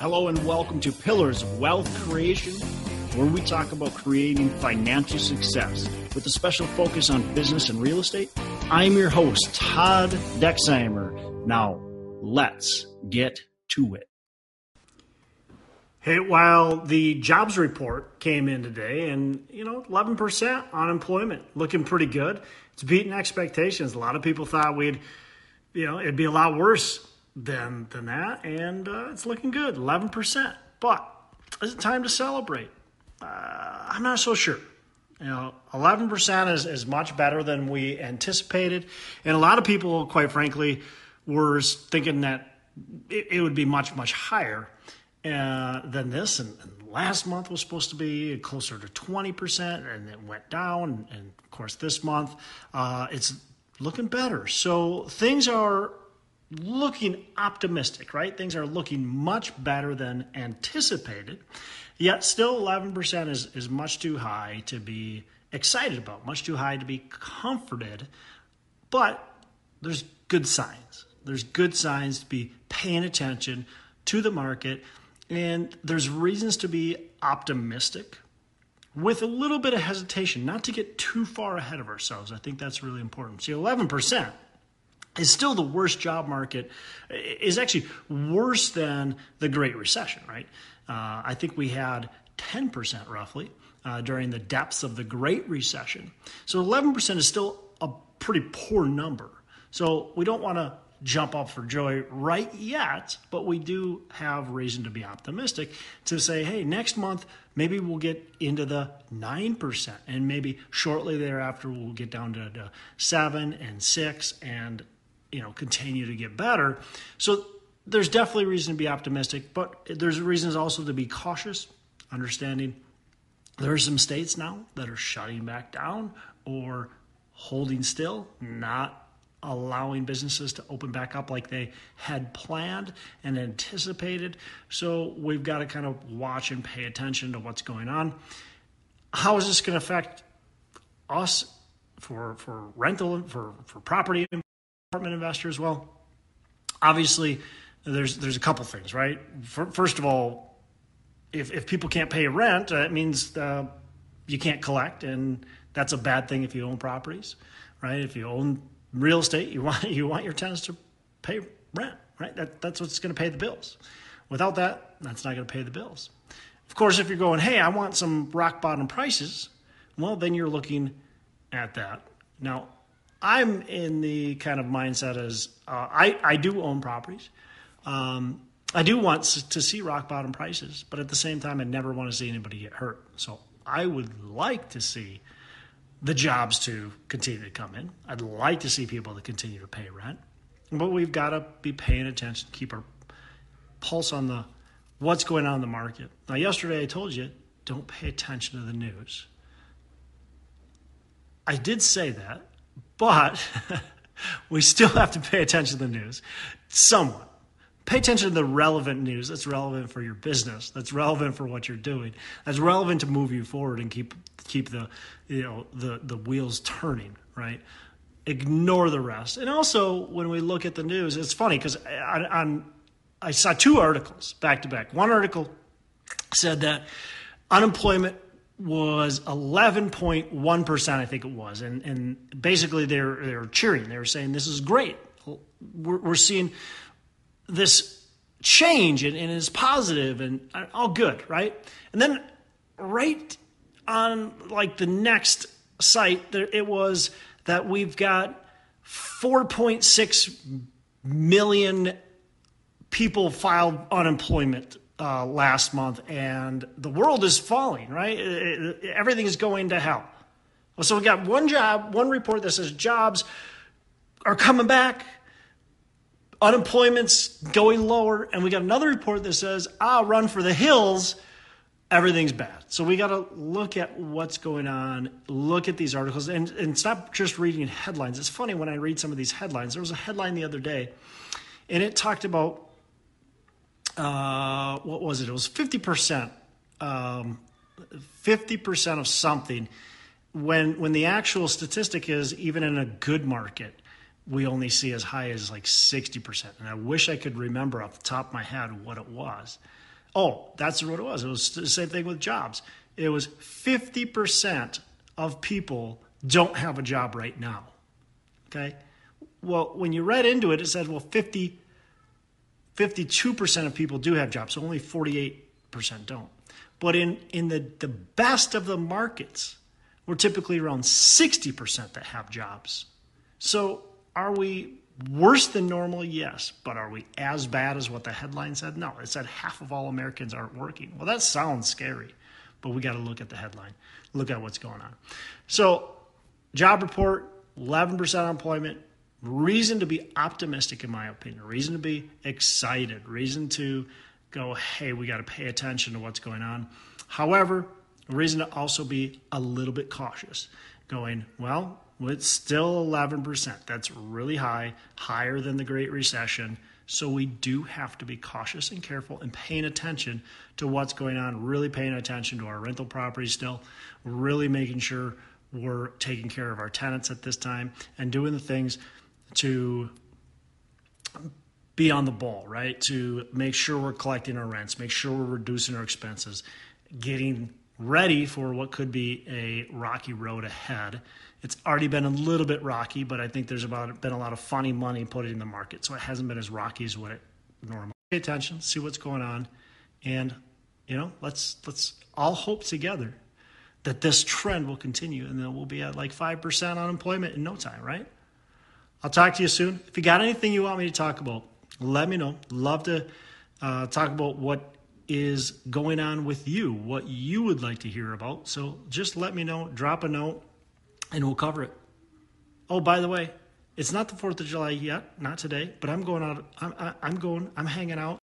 Hello and welcome to Pillars of Wealth Creation, where we talk about creating financial success with a special focus on business and real estate. I'm your host, Todd Dexheimer. Now, let's get to it. Hey, while the jobs report came in today and, you know, 11% unemployment looking pretty good. It's beating expectations. A lot of people thought we'd, you know, it'd be a lot worse than than that, and uh, it's looking good, eleven percent. But is it time to celebrate? Uh, I'm not so sure. You know, eleven percent is is much better than we anticipated, and a lot of people, quite frankly, were thinking that it, it would be much much higher uh, than this. And, and, last month was supposed to be closer to twenty percent, and it went down. And of course, this month uh, it's looking better. So things are looking optimistic, right? Things are looking much better than anticipated. Yet still 11% is, is much too high to be excited about, much too high to be comforted. But there's good signs. There's good signs to be paying attention to the market. And there's reasons to be optimistic with a little bit of hesitation, not to get too far ahead of ourselves. I think that's really important. See, 11% is still the worst job market, is actually worse than the Great Recession, right? Uh, I think we had 10% roughly uh, during the depths of the Great Recession. So 11% is still a pretty poor number. So we don't want to jump up for joy right yet, but we do have reason to be optimistic to say, hey, next month, maybe we'll get into the 9%, and maybe shortly thereafter, we'll get down to, to 7 and 6 and you know continue to get better. So there's definitely reason to be optimistic, but there's reasons also to be cautious, understanding there are some states now that are shutting back down or holding still, not allowing businesses to open back up like they had planned and anticipated. So we've got to kind of watch and pay attention to what's going on. How is this going to affect us for for rental for for property apartment investor as Well, obviously, there's there's a couple things, right? First of all, if if people can't pay rent, uh, it means uh, you can't collect, and that's a bad thing if you own properties, right? If you own real estate, you want you want your tenants to pay rent, right? That that's what's going to pay the bills. Without that, that's not going to pay the bills. Of course, if you're going, hey, I want some rock bottom prices, well, then you're looking at that. Now, I'm in the kind of mindset as uh, I, I do own properties. Um, I do want to see rock bottom prices, but at the same time, I never want to see anybody get hurt. So I would like to see the jobs to continue to come in. I'd like to see people to continue to pay rent, but we've got to be paying attention, keep our pulse on the what's going on in the market. Now, yesterday I told you don't pay attention to the news. I did say that, but we still have to pay attention to the news somewhat. Pay attention to the relevant news that's relevant for your business, that's relevant for what you're doing, that's relevant to move you forward and keep keep the you know the the wheels turning, right? Ignore the rest. And also, when we look at the news, it's funny because on, I saw two articles back to back. One article said that unemployment was 11.1%, I think it was. And, and basically, they're, they're cheering. They were saying, This is great. We're, we're seeing this change and, and it's positive and uh, all good, right? And then, right on like the next site, there, it was that we've got 4.6 million people filed unemployment uh, last month, and the world is falling, right? It, it, everything is going to hell. So we got one job, one report that says jobs are coming back, unemployment's going lower, and we got another report that says, ah, run for the hills, everything's bad. So we got to look at what's going on, look at these articles, and, and stop just reading headlines. It's funny when I read some of these headlines. There was a headline the other day, and it talked about uh, what was it? It was 50%, um, 50% of something when, when the actual statistic is even in a good market, we only see as high as like 60%. And I wish I could remember off the top of my head what it was. Oh, that's what it was. It was the same thing with jobs. It was 50% of people don't have a job right now. Okay? Well, when you read into it, it said, well, 50, 52% of people do have jobs, only 48% don't. But in, in the, the best of the markets, we're typically around 60% that have jobs. So are we worse than normal? Yes. But are we as bad as what the headline said? No. It said half of all Americans aren't working. Well, that sounds scary, but we got to look at the headline, look at what's going on. So, job report, 11% unemployment, reason to be optimistic, in my opinion, reason to be excited, reason to go, hey, we got to pay attention to what's going on. However, reason to also be a little bit cautious, going, well, it's still 11%. That's really high, higher than the Great Recession. So we do have to be cautious and careful and paying attention to what's going on, really paying attention to our rental properties still, really making sure we're taking care of our tenants at this time and doing the things to be on the ball, right? To make sure we're collecting our rents, make sure we're reducing our expenses, getting ready for what could be a rocky road ahead. It's already been a little bit rocky, but I think there's about been a lot of funny money put in the market, so it hasn't been as rocky as what it normally. Pay attention, see what's going on, and you know, let's let's all hope together that this trend will continue, and then we'll be at like five percent unemployment in no time, right? I'll talk to you soon. If you got anything you want me to talk about, let me know. Love to uh, talk about what is going on with you, what you would like to hear about. So just let me know, drop a note, and we'll cover it. Oh, by the way, it's not the 4th of July yet, not today, but I'm going out, I'm, I'm going, I'm hanging out